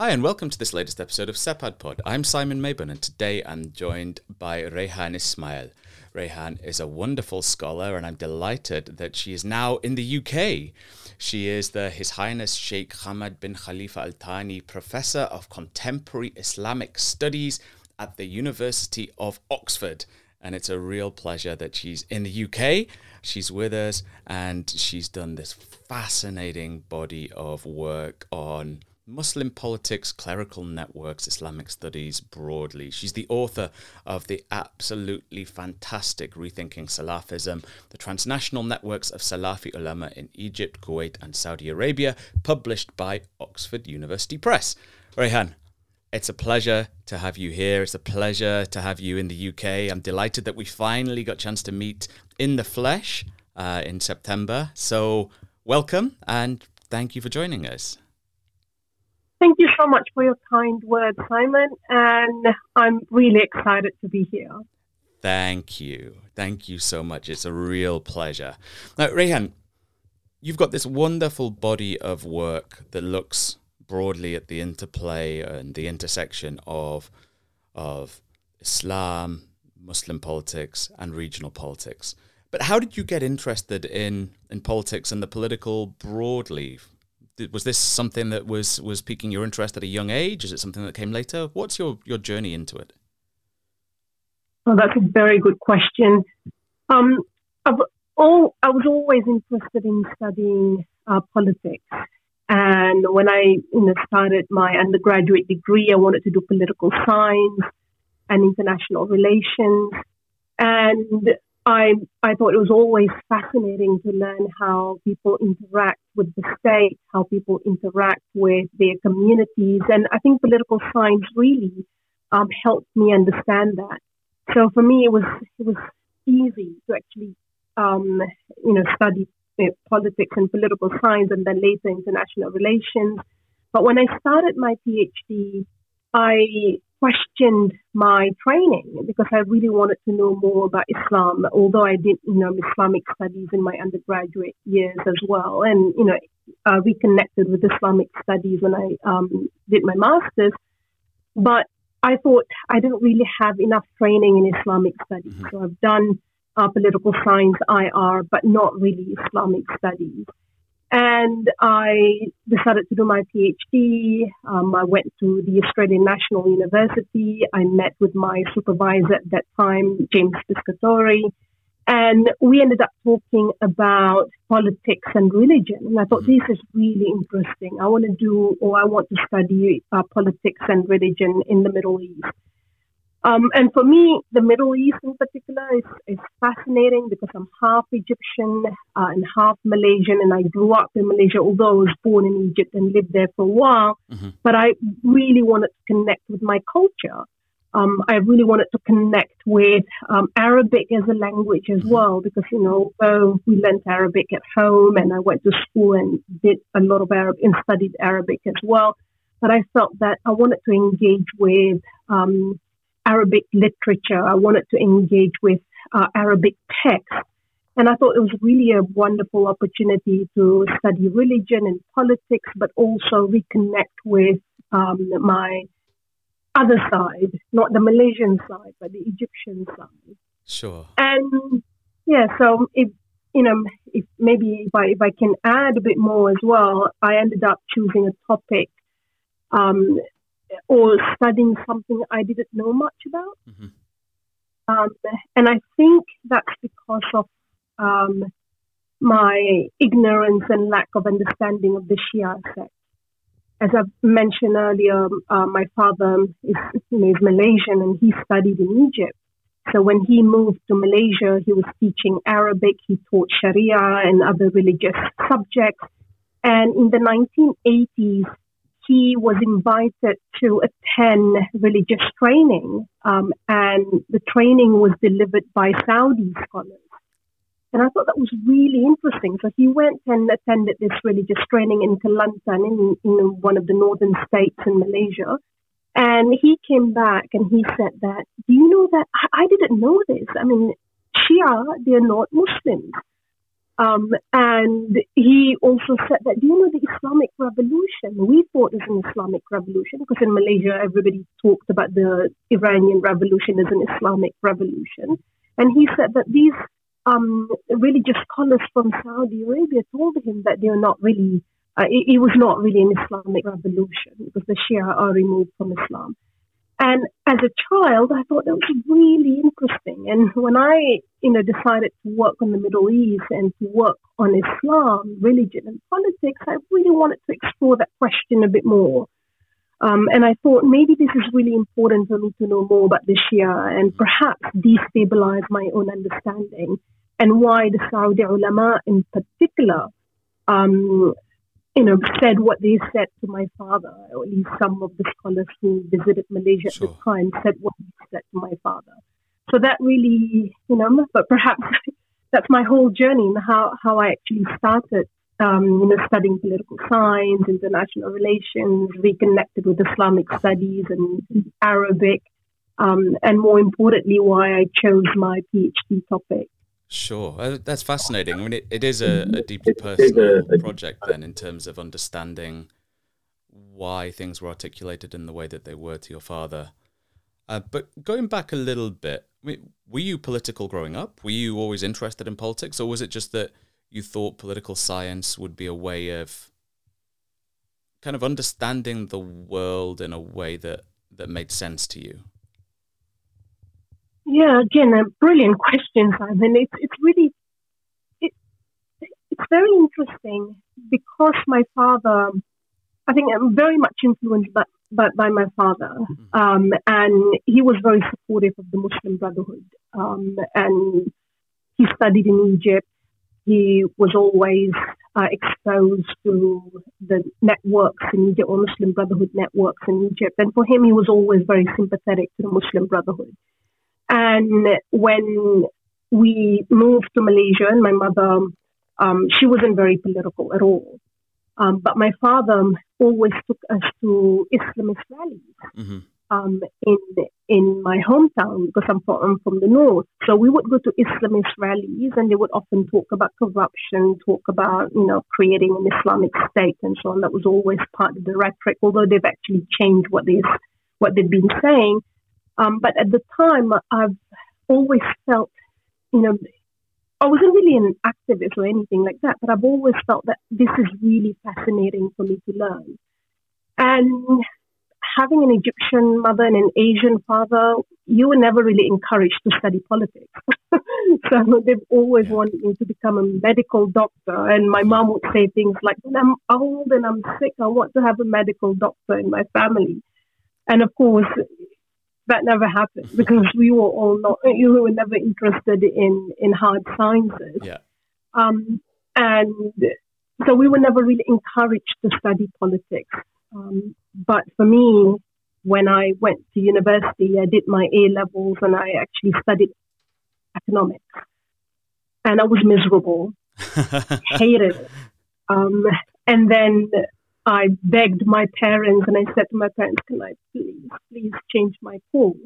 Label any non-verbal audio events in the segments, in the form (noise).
Hi, and welcome to this latest episode of SEPAD Pod. I'm Simon Mabon, and today I'm joined by Raihan Ismail. Raihan is a wonderful scholar, and I'm delighted that she is now in the UK. She is the His Highness Sheikh Hamad bin Khalifa Al Thani Professor of Contemporary Islamic Studies at the University of Oxford. And it's a real pleasure that she's in the UK. She's with us, and she's done this fascinating body of work on Muslim politics, clerical networks, Islamic studies broadly. She's the author of the absolutely fantastic Rethinking Salafism, the transnational networks of Salafi ulama in Egypt, Kuwait, and Saudi Arabia, published by Oxford University Press. Raihan, it's a pleasure to have you here. It's a pleasure to have you in the UK. I'm delighted that we finally got a chance to meet in the flesh uh, in September. So, welcome and thank you for joining us. Thank you so much for your kind words, Simon, and I'm really excited to be here. Thank you. Thank you so much. It's a real pleasure. Now, Raihan, you've got this wonderful body of work that looks broadly at the interplay and the intersection of of Islam, Muslim politics, and regional politics. But how did you get interested in in politics and the political broadly was this something that was was piquing your interest at a young age? Is it something that came later? What's your your journey into it? Well, that's a very good question. Um, I've all, I was always interested in studying uh, politics, and when I you know, started my undergraduate degree, I wanted to do political science and international relations. And I, I thought it was always fascinating to learn how people interact with the state, how people interact with their communities. And I think political science really um, helped me understand that. So for me, it was, it was easy to actually, um, you know, study uh, politics and political science and then later international relations. But when I started my PhD, I questioned my training because I really wanted to know more about Islam, although I did, you know, Islamic studies in my undergraduate years as well. And, you know, I reconnected with Islamic studies when I um, did my master's. But I thought I didn't really have enough training in Islamic studies. Mm-hmm. So I've done uh, political science, IR, but not really Islamic studies. And I decided to do my PhD. Um, I went to the Australian National University. I met with my supervisor at that time, James Piscatori. And we ended up talking about politics and religion. And I thought this is really interesting. I want to do, or I want to study uh, politics and religion in the Middle East. Um, and for me, the Middle East in particular is, is fascinating because I'm half Egyptian uh, and half Malaysian, and I grew up in Malaysia, although I was born in Egypt and lived there for a while. Mm-hmm. But I really wanted to connect with my culture. Um, I really wanted to connect with um, Arabic as a language as mm-hmm. well, because you know, although we learned Arabic at home, and I went to school and did a lot of Arabic and studied Arabic as well, but I felt that I wanted to engage with um, Arabic literature. I wanted to engage with uh, Arabic text. And I thought it was really a wonderful opportunity to study religion and politics, but also reconnect with um, my other side, not the Malaysian side, but the Egyptian side. Sure. And yeah, so if you know, if maybe if I if I can add a bit more as well, I ended up choosing a topic um, or studying something I didn't know much about. Mm-hmm. Um, and I think that's because of um, my ignorance and lack of understanding of the Shia sect. As I've mentioned earlier, uh, my father is, you know, is Malaysian and he studied in Egypt. So when he moved to Malaysia, he was teaching Arabic, he taught Sharia and other religious subjects. And in the 1980s, he was invited to attend religious training, um, and the training was delivered by Saudi scholars. And I thought that was really interesting. So he went and attended this religious training in Kelantan, in, in one of the northern states in Malaysia. And he came back and he said that, do you know that I, I didn't know this? I mean, Shia, they're not Muslims. Um, and he also said that, do you know the Islamic Revolution? We thought it was an Islamic revolution because in Malaysia, everybody talked about the Iranian Revolution as an Islamic revolution. And he said that these um, religious scholars from Saudi Arabia told him that they're not really, uh, it, it, was not really an Islamic revolution because the Shia are removed from Islam. And as a child, I thought that was really interesting. And when I, you know, decided to work on the Middle East and to work on Islam, religion, and politics, I really wanted to explore that question a bit more. Um, and I thought maybe this is really important for me to know more about the Shia and perhaps destabilize my own understanding and why the Saudi ulama in particular um, you know, said what they said to my father, or at least some of the scholars who visited Malaysia sure. at the time said what they said to my father. So that really, you know, but perhaps (laughs) that's my whole journey and how, how I actually started, um, you know, studying political science, international relations, reconnected with Islamic studies and Arabic, um, and more importantly, why I chose my PhD topic. Sure, uh, that's fascinating. I mean, it, it is a, a deeply personal project then, in terms of understanding why things were articulated in the way that they were to your father. Uh, but going back a little bit, I mean, were you political growing up? Were you always interested in politics, or was it just that you thought political science would be a way of kind of understanding the world in a way that that made sense to you? Yeah, again, a brilliant (laughs) question, Simon. It's it's really it, it's very interesting because my father, I think I'm very much influenced by by, by my father, mm-hmm. um, and he was very supportive of the Muslim Brotherhood, um, and he studied in Egypt. He was always uh, exposed to the networks in Egypt, or Muslim Brotherhood networks in Egypt, and for him, he was always very sympathetic to the Muslim Brotherhood. And when we moved to Malaysia, and my mother, um, she wasn't very political at all. Um, but my father always took us to Islamist rallies mm-hmm. um, in in my hometown because I'm from, I'm from the north. So we would go to Islamist rallies, and they would often talk about corruption, talk about you know creating an Islamic state and so on. That was always part of the rhetoric, although they've actually changed what they what they've been saying. Um, but at the time, I've always felt, you know, I wasn't really an activist or anything like that, but I've always felt that this is really fascinating for me to learn. And having an Egyptian mother and an Asian father, you were never really encouraged to study politics. (laughs) so they've always wanted me to become a medical doctor. And my mom would say things like, when I'm old and I'm sick, I want to have a medical doctor in my family. And of course, that never happened because we were all not, you were never interested in, in hard sciences. Yeah. Um, and so we were never really encouraged to study politics. Um, but for me, when I went to university, I did my A levels and I actually studied economics. And I was miserable, (laughs) hated it. Um, and then I begged my parents and I said to my parents, can I please, please change my course?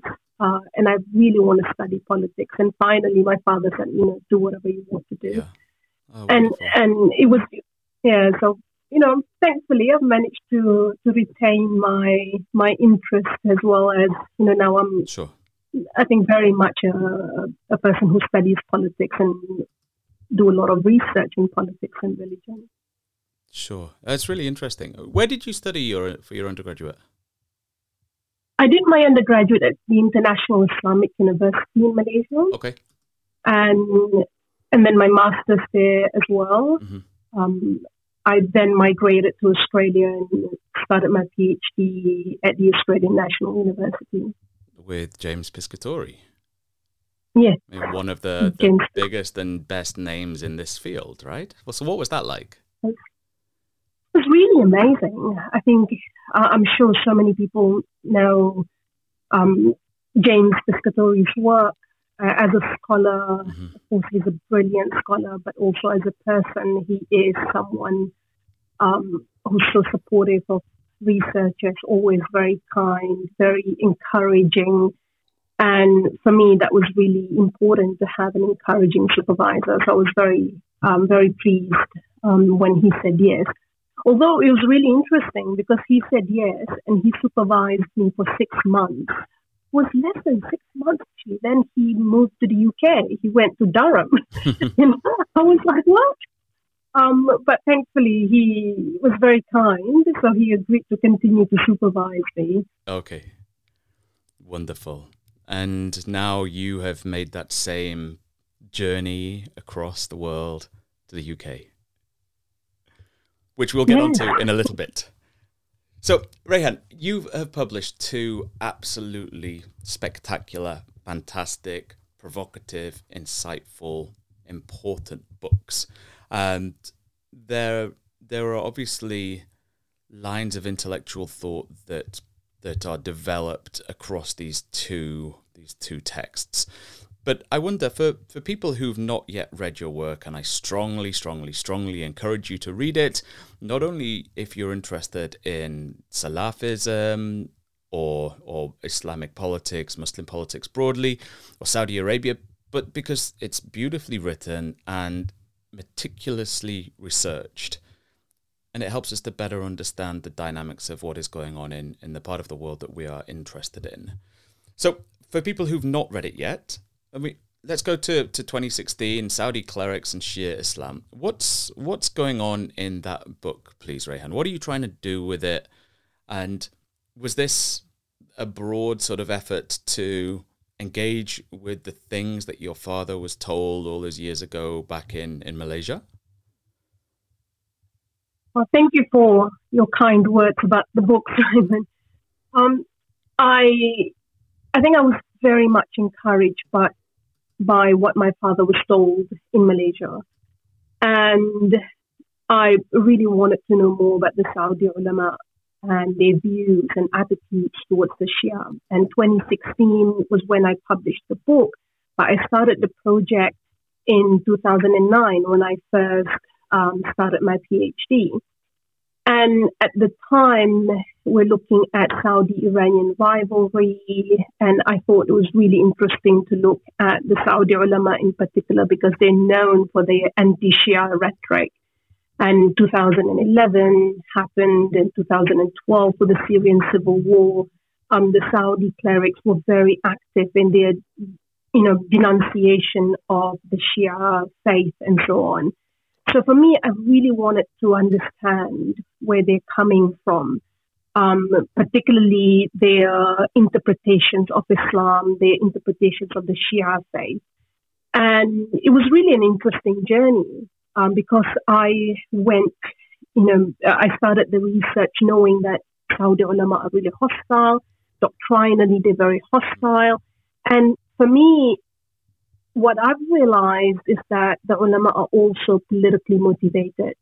Uh, and I really want to study politics. And finally, my father said, you know, do whatever you want to do. Yeah. Oh, and and it was, yeah. So you know, thankfully, I've managed to to retain my my interest as well as you know now I'm. Sure. I think very much a, a person who studies politics and do a lot of research in politics and religion. Sure, that's really interesting. Where did you study your for your undergraduate? I did my undergraduate at the International Islamic University in Malaysia. Okay. And and then my master's there as well. Mm-hmm. Um, I then migrated to Australia and started my PhD at the Australian National University with James Piscatori. Yeah, one of the, the biggest and best names in this field, right? Well, so what was that like? Was really amazing. I think uh, I'm sure so many people know um, James Piscatori's work uh, as a scholar. Mm-hmm. Of course, he's a brilliant scholar, but also as a person, he is someone um, who's so supportive of researchers, always very kind, very encouraging. And for me, that was really important to have an encouraging supervisor. So I was very um, very pleased um, when he said yes. Although it was really interesting because he said yes and he supervised me for six months. It was less than six months actually. Then he moved to the UK. He went to Durham. (laughs) (laughs) you know, I was like, what? Um, but thankfully, he was very kind, so he agreed to continue to supervise me. Okay, wonderful. And now you have made that same journey across the world to the UK, which we'll get yeah. onto in a little bit. So, Raihan, you have published two absolutely spectacular, fantastic, provocative, insightful, important books. And there, there are obviously lines of intellectual thought that that are developed across these two these two texts. But I wonder for, for people who've not yet read your work, and I strongly, strongly, strongly encourage you to read it, not only if you're interested in Salafism or or Islamic politics, Muslim politics broadly, or Saudi Arabia, but because it's beautifully written and meticulously researched. And it helps us to better understand the dynamics of what is going on in, in the part of the world that we are interested in. So, for people who've not read it yet, I mean, let's go to, to 2016 Saudi clerics and Shia Islam. What's what's going on in that book, please, Raihan? What are you trying to do with it? And was this a broad sort of effort to engage with the things that your father was told all those years ago back in, in Malaysia? Well, thank you for your kind words about the book, (laughs) Simon. Um, I, I think I was very much encouraged by, by what my father was told in Malaysia. And I really wanted to know more about the Saudi ulama and their views and attitudes towards the Shia. And 2016 was when I published the book, but I started the project in 2009 when I first um, started my PhD. And at the time, we're looking at Saudi Iranian rivalry, and I thought it was really interesting to look at the Saudi ulama in particular because they're known for their anti Shia rhetoric. And 2011 happened and 2012 with the Syrian civil war. Um, the Saudi clerics were very active in their, you know, denunciation of the Shia faith and so on. So for me, I really wanted to understand where they're coming from, um, particularly their interpretations of Islam, their interpretations of the Shia faith. And it was really an interesting journey um, because I went, you know, I started the research knowing that Saudi ulama are really hostile, doctrinally they're very hostile. And for me, what I've realized is that the ulama are also politically motivated.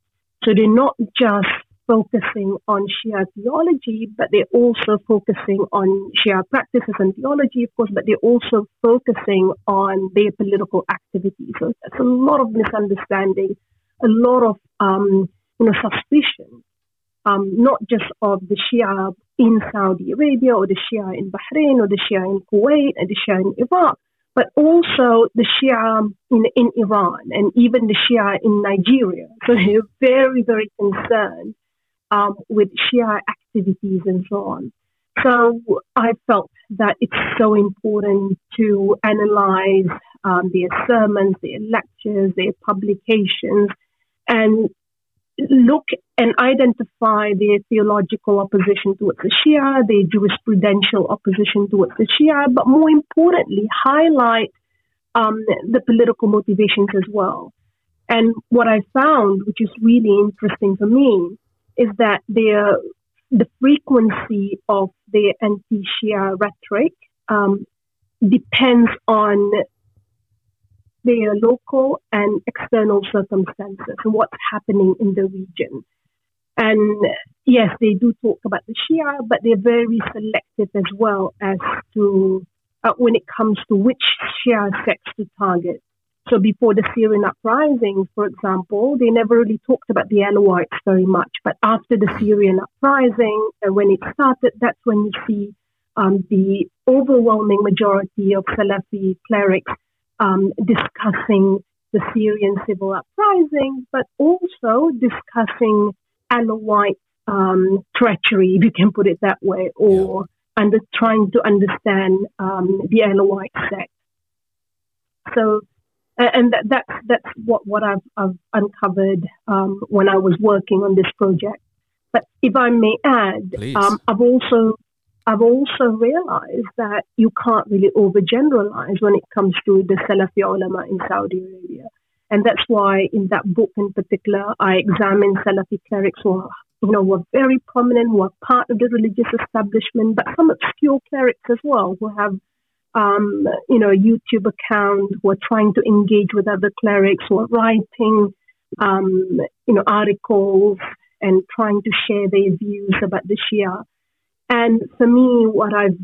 So they're not just focusing on Shia theology, but they're also focusing on Shia practices and theology, of course, but they're also focusing on their political activities. So there's a lot of misunderstanding, a lot of um, you know suspicion, um, not just of the Shia in Saudi Arabia or the Shia in Bahrain or the Shia in Kuwait and the Shia in Iraq, but also the Shia in, in Iran and even the Shia in Nigeria. So (laughs) they're very, very concerned um, with Shia activities and so on. So I felt that it's so important to analyze um, their sermons, their lectures, their publications, and look and identify their theological opposition towards the Shia, their jurisprudential opposition towards the Shia, but more importantly, highlight um, the political motivations as well. And what I found, which is really interesting for me, is that their the frequency of their anti-Shia rhetoric um, depends on their local and external circumstances and what's happening in the region. And yes, they do talk about the Shia, but they're very selective as well as to uh, when it comes to which Shia sects to target. So before the Syrian uprising, for example, they never really talked about the Alawites very much. But after the Syrian uprising, uh, when it started, that's when you see um, the overwhelming majority of Salafi clerics um, discussing the Syrian civil uprising, but also discussing Alawite um, treachery, if you can put it that way, or yeah. under trying to understand um, the Alawite sect. So, and that, that's that's what what I've, I've uncovered um, when I was working on this project. But if I may add, um, I've also I've also realized that you can't really overgeneralize when it comes to the Salafi ulama in Saudi Arabia. And that's why in that book in particular, I examine Salafi clerics who are, you know, were very prominent, who are part of the religious establishment, but some obscure clerics as well who have, um, you know, a YouTube account, who are trying to engage with other clerics, who are writing, um, you know, articles and trying to share their views about the Shia. And for me, what I've,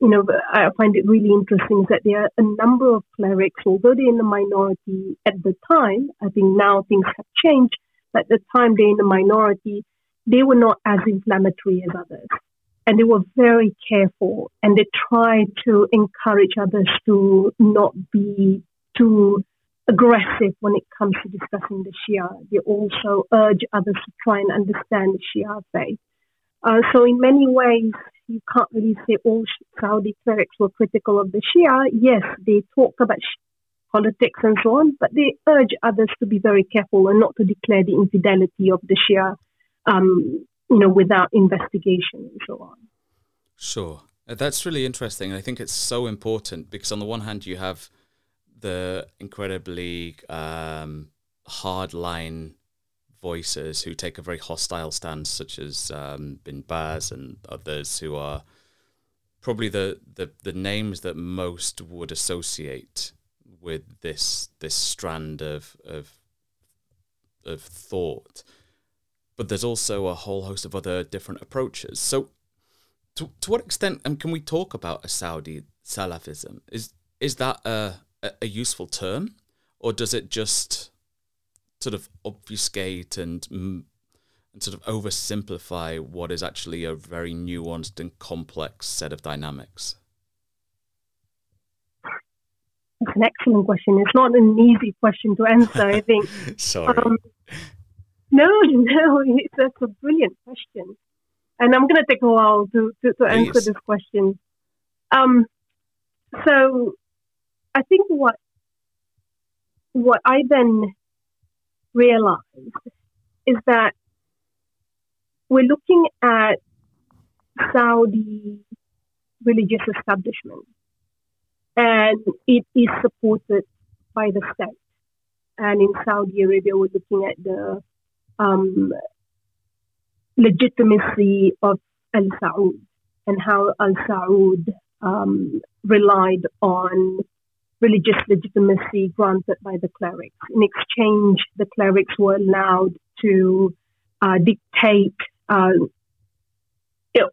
you know, I find it really interesting is that there are a number of clerics, although they're in the minority at the time, I think now things have changed, but at the time they're in the minority, they were not as inflammatory as others. And they were very careful and they tried to encourage others to not be too aggressive when it comes to discussing the Shia. They also urge others to try and understand the Shia faith. Uh, so in many ways, you can't really say all Saudi clerics were critical of the Shia. Yes, they talk about politics and so on, but they urge others to be very careful and not to declare the infidelity of the Shia, um, you know, without investigation and so on. Sure, uh, that's really interesting. I think it's so important because on the one hand, you have the incredibly um, hard line voices who take a very hostile stance, such as um, Bin Baz and others who are probably the, the, the names that most would associate with this this strand of of of thought. But there's also a whole host of other different approaches. So, to to what extent and can we talk about a Saudi Salafism? Is is that a a useful term, or does it just sort of obfuscate and and sort of oversimplify what is actually a very nuanced and complex set of dynamics? That's an excellent question. It's not an easy question to answer, I think. (laughs) Sorry. Um, no, no, that's a brilliant question. And I'm going to take a while to, to, to answer this question. Um, so I think what what I then realized is that we're looking at Saudi religious establishment and it is supported by the state. And in Saudi Arabia, we're looking at the um, legitimacy of Al Saud and how Al Saud um, relied on religious legitimacy granted by the clerics. In exchange, the clerics were allowed to uh, dictate uh,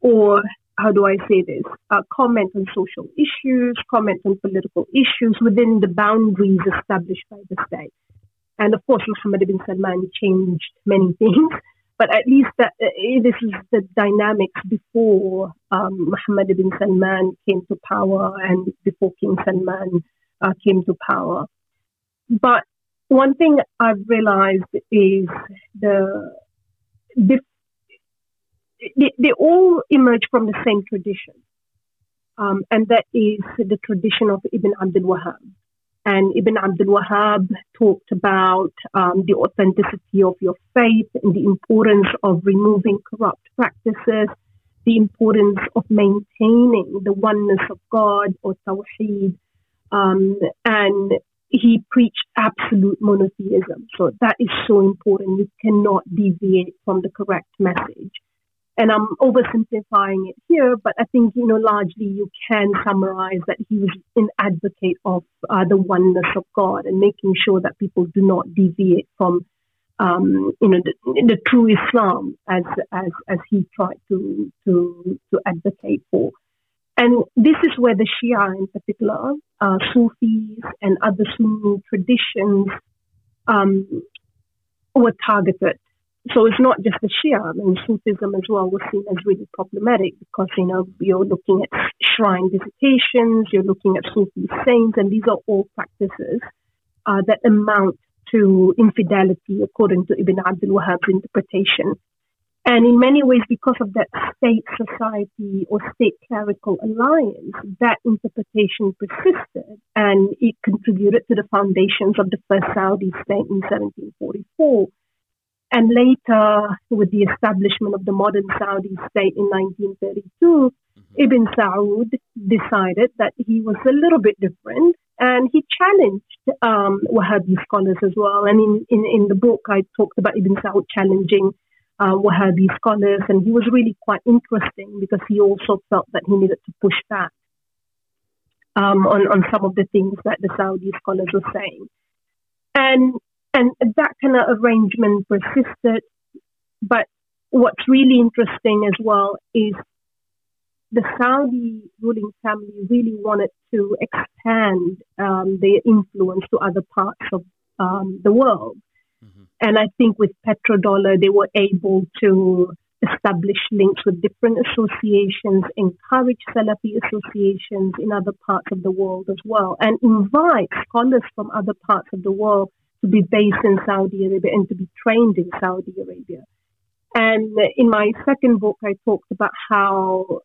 or how do I say this? Uh, comment on social issues, comment on political issues within the boundaries established by the state. And of course, Mohammed bin Salman changed many (laughs) things, but at least that, uh, this is the dynamics before um, Mohammed bin Salman came to power and before King Salman uh, came to power. But one thing I've realized is the, the they, they all emerge from the same tradition, um, and that is the tradition of Ibn Abdul Wahhab. And Ibn Abdul Wahhab talked about um, the authenticity of your faith and the importance of removing corrupt practices, the importance of maintaining the oneness of God or Tawheed, um, and he preached absolute monotheism. So that is so important. You cannot deviate from the correct message. And I'm oversimplifying it here, but I think, you know, largely you can summarize that he was an advocate of uh, the oneness of God and making sure that people do not deviate from, um, you know, the, the, true Islam as, as, as he tried to, to, to advocate for. And this is where the Shia, in particular, uh, Sufis and other Sunni traditions um, were targeted. So it's not just the Shia. I mean, Sufism as well was seen as really problematic because, you know, you're looking at shrine visitations, you're looking at Sufi saints, and these are all practices uh, that amount to infidelity, according to Ibn Abdul Wahhab's interpretation. And in many ways, because of that state society or state clerical alliance, that interpretation persisted and it contributed to the foundations of the first Saudi state in 1744. And later, with the establishment of the modern Saudi state in 1932, mm-hmm. Ibn Saud decided that he was a little bit different and he challenged um, Wahhabi scholars as well. And in, in, in the book, I talked about Ibn Saud challenging uh, Wahhabi scholars, and he was really quite interesting because he also felt that he needed to push back um, on, on some of the things that the Saudi scholars were saying. And, and that kind of arrangement persisted. But what's really interesting as well is the Saudi ruling family really wanted to expand um, their influence to other parts of um, the world. And I think with petrodollar, they were able to establish links with different associations, encourage Salafi associations in other parts of the world as well, and invite scholars from other parts of the world to be based in Saudi Arabia and to be trained in Saudi Arabia. And in my second book, I talked about how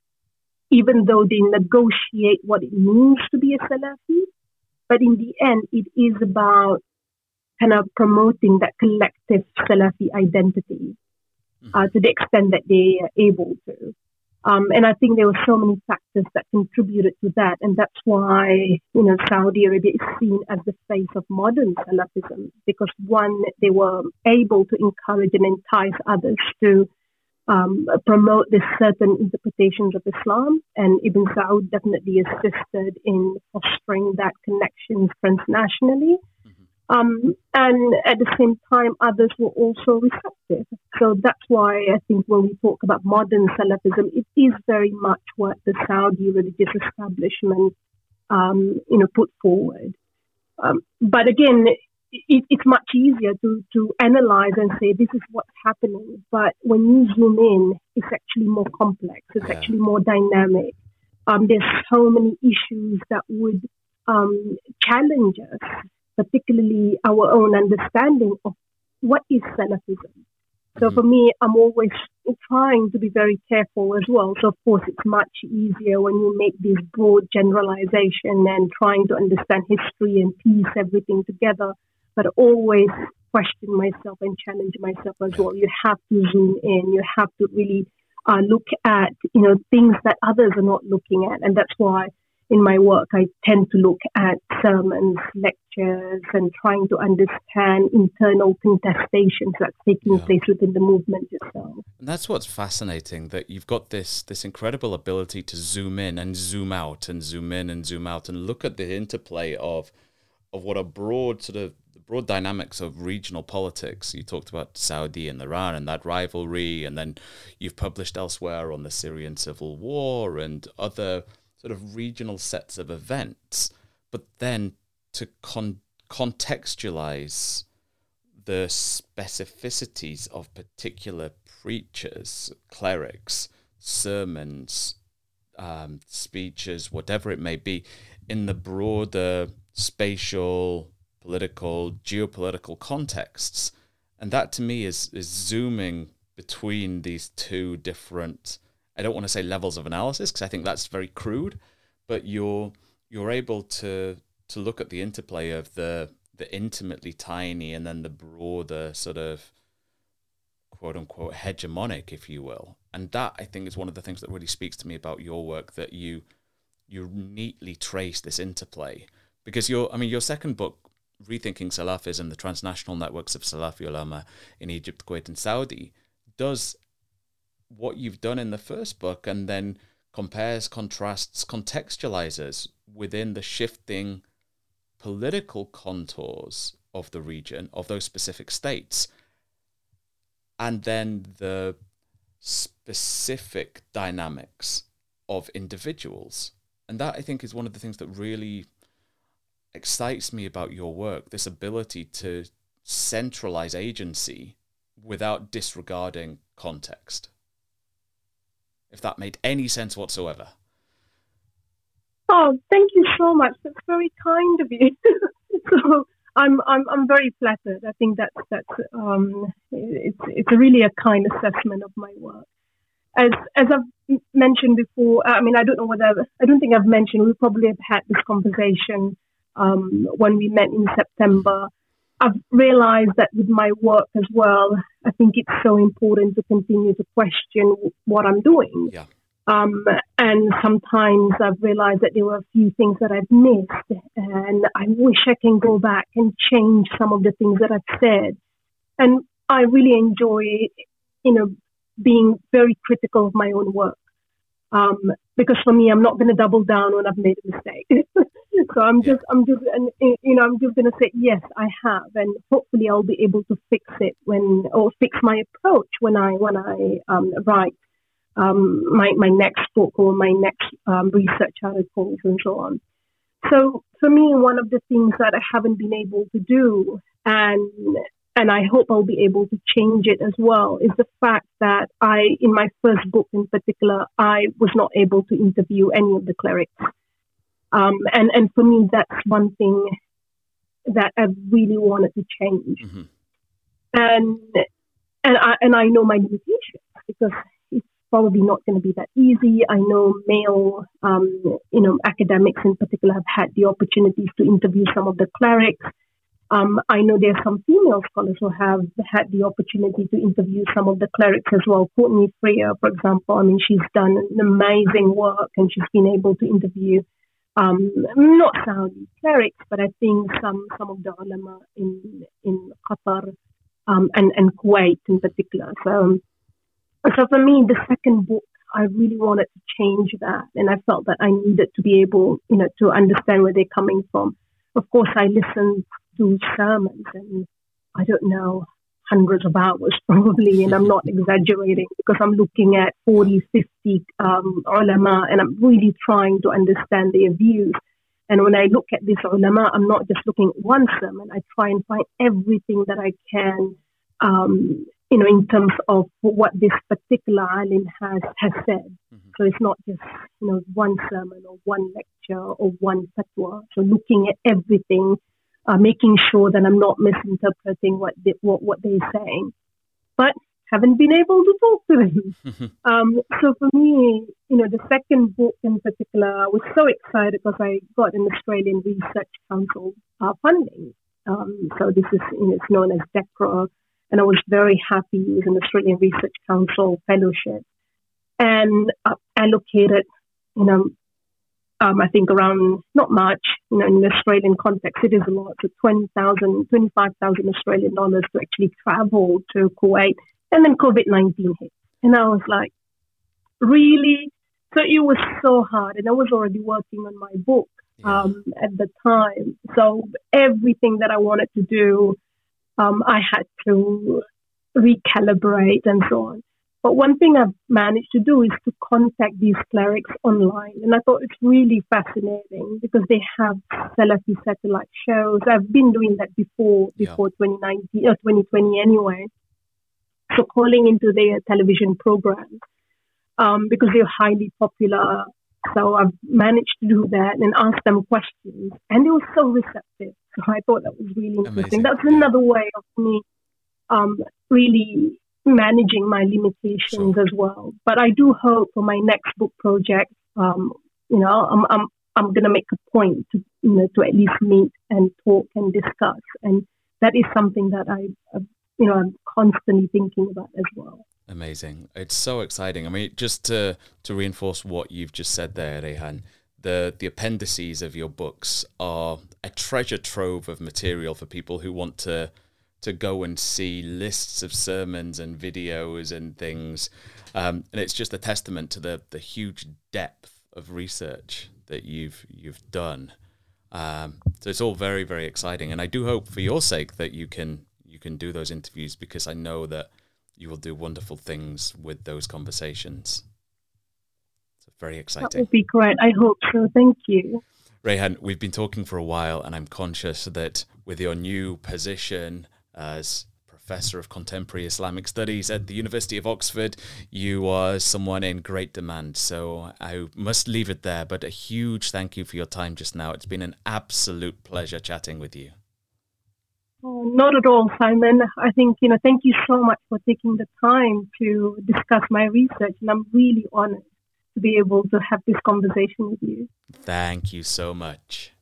even though they negotiate what it means to be a Salafi, but in the end, it is about kind of promoting that collective Salafi identity mm-hmm. uh, to the extent that they are able to. Um, and I think there were so many factors that contributed to that, and that's why you know Saudi Arabia is seen as the face of modern Salafism because one, they were able to encourage and entice others to um, promote this certain interpretations of Islam, and Ibn Saud definitely assisted in fostering that connections transnationally. Um, and at the same time, others were also receptive. So that's why I think when we talk about modern Salafism, it is very much what the Saudi religious establishment, um, you know, put forward. Um, but again, it, it's much easier to, to analyze and say this is what's happening. But when you zoom in, it's actually more complex. It's yeah. actually more dynamic. Um, there's so many issues that would um, challenge us particularly our own understanding of what is Salafism. So mm-hmm. for me, I'm always trying to be very careful as well. So of course, it's much easier when you make this broad generalization and trying to understand history and piece everything together. But always question myself and challenge myself as well. You have to zoom in. You have to really uh, look at you know things that others are not looking at, and that's why in my work, I tend to look at sermons, lectures, and trying to understand internal contestations that's taking yeah. place within the movement itself. And that's what's fascinating that you've got this this incredible ability to zoom in and zoom out and zoom in and zoom out and look at the interplay of of what a broad sort of broad dynamics of regional politics. You talked about Saudi and Iran and that rivalry, and then you've published elsewhere on the Syrian civil war and other sort of regional sets of events, but then to con- contextualize the specificities of particular preachers, clerics, sermons, um, speeches, whatever it may be, in the broader spatial, political, geopolitical contexts. And that to me is is zooming between these two different I don't want to say levels of analysis because I think that's very crude, but you're you're able to to look at the interplay of the the intimately tiny and then the broader sort of quote unquote hegemonic, if you will. And that I think is one of the things that really speaks to me about your work that you you neatly trace this interplay. Because your I mean your second book, Rethinking Salafism, the transnational networks of Salafi ulama in Egypt, Kuwait and Saudi, does what you've done in the first book and then compares, contrasts, contextualizes within the shifting political contours of the region, of those specific states, and then the specific dynamics of individuals. And that I think is one of the things that really excites me about your work this ability to centralize agency without disregarding context if that made any sense whatsoever. Oh, thank you so much. That's very kind of you. (laughs) so I'm I'm I'm very flattered. I think that's that's um, it's it's really a kind assessment of my work. As as I've mentioned before, I mean I don't know whether I don't think I've mentioned. We probably have had this conversation um, when we met in September. I've realized that with my work as well, I think it's so important to continue to question what I'm doing. Yeah. Um, and sometimes I've realized that there were a few things that I've missed, and I wish I can go back and change some of the things that I've said. And I really enjoy, you know, being very critical of my own work. Um, because for me, I'm not going to double down when I've made a mistake. (laughs) so I'm just, I'm just, and you know, I'm just going to say yes, I have, and hopefully I'll be able to fix it when, or fix my approach when I when I um, write um, my, my next book or my next um, research articles and so on. So for me, one of the things that I haven't been able to do, and and I hope I'll be able to change it as well, is the fact that I, in my first book in particular, I was not able to interview any of the clerics. Um, and and for me, that's one thing that I really wanted to change. Mm-hmm. And and I and I know my limitations because it's probably not going to be that easy. I know male, um, you know, academics in particular have had the opportunities to interview some of the clerics. Um, I know there are some female scholars who have had the opportunity to interview some of the clerics as well. Courtney Freer, for example, I mean, she's done amazing work and she's been able to interview um, not Saudi clerics, but I think some some of the ulama in in Qatar um, and and Kuwait in particular. So so for me, the second book, I really wanted to change that. And I felt that I needed to be able, you know, to understand where they're coming from. Of course, I listened to sermons and I don't know, hundreds of hours (laughs) probably, and I'm not exaggerating because I'm looking at 40, 50 um, ulama and I'm really trying to understand their views. And when I look at this ulama, I'm not just looking at one sermon. I try and find everything that I can um, you know, in terms of what this particular alim has, has said. Mm-hmm. So it's not just, you know, one sermon or one lecture or one fatwa. So looking at everything, uh, making sure that I'm not misinterpreting what, they, what, what they're saying. But haven't been able to talk to them. (laughs) Um, so for me, you know, the second book in particular, I was so excited because I got an Australian Research Council uh, funding. Um, so this is, you know, it's known as DECRA, and I was very happy with an Australian Research Council fellowship and uh, allocated, you know, um, I think around not much, you know, in the Australian context, it is a lot, so 20,000, 25,000 Australian dollars to actually travel to Kuwait. And then COVID 19 hit. And I was like, really? So it was so hard. And I was already working on my book um, yeah. at the time. So everything that I wanted to do, um, I had to recalibrate and so on. But one thing I've managed to do is to contact these clerics online. And I thought it's really fascinating because they have Salafi satellite shows. I've been doing that before, before yeah. 2019 or 2020 anyway. So calling into their television programs um, because they're highly popular. So I've managed to do that and ask them questions. And they were so receptive. So I thought that was really interesting. Amazing. That's another way of me um, really managing my limitations sure. as well. But I do hope for my next book project, um, you know, I'm, I'm, I'm going to make a point to, you know, to at least meet and talk and discuss. And that is something that I, you know, I'm constantly thinking about as well. Amazing. It's so exciting. I mean, just to, to reinforce what you've just said there, Raihan, the, the appendices of your books are a treasure trove of material for people who want to to go and see lists of sermons and videos and things. Um, and it's just a testament to the the huge depth of research that you've you've done. Um, so it's all very very exciting, and I do hope for your sake that you can you can do those interviews because I know that you will do wonderful things with those conversations. So very exciting. That would be great. I hope so. Thank you. Raihan, we've been talking for a while, and I'm conscious that with your new position as professor of contemporary Islamic studies at the University of Oxford, you are someone in great demand. So I must leave it there. But a huge thank you for your time just now. It's been an absolute pleasure chatting with you. Oh, not at all, Simon. I think, you know, thank you so much for taking the time to discuss my research, and I'm really honored to be able to have this conversation with you. Thank you so much.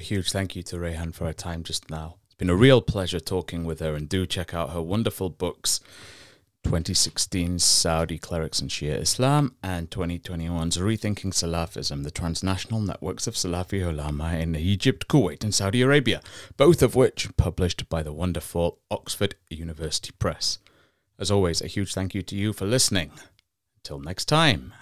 A huge thank you to Raihan for her time just now. It's been a real pleasure talking with her, and do check out her wonderful books 2016 Saudi Clerics and Shia Islam, and 2021's Rethinking Salafism, the transnational networks of Salafi ulama in Egypt, Kuwait, and Saudi Arabia, both of which published by the wonderful Oxford University Press. As always, a huge thank you to you for listening. Until next time.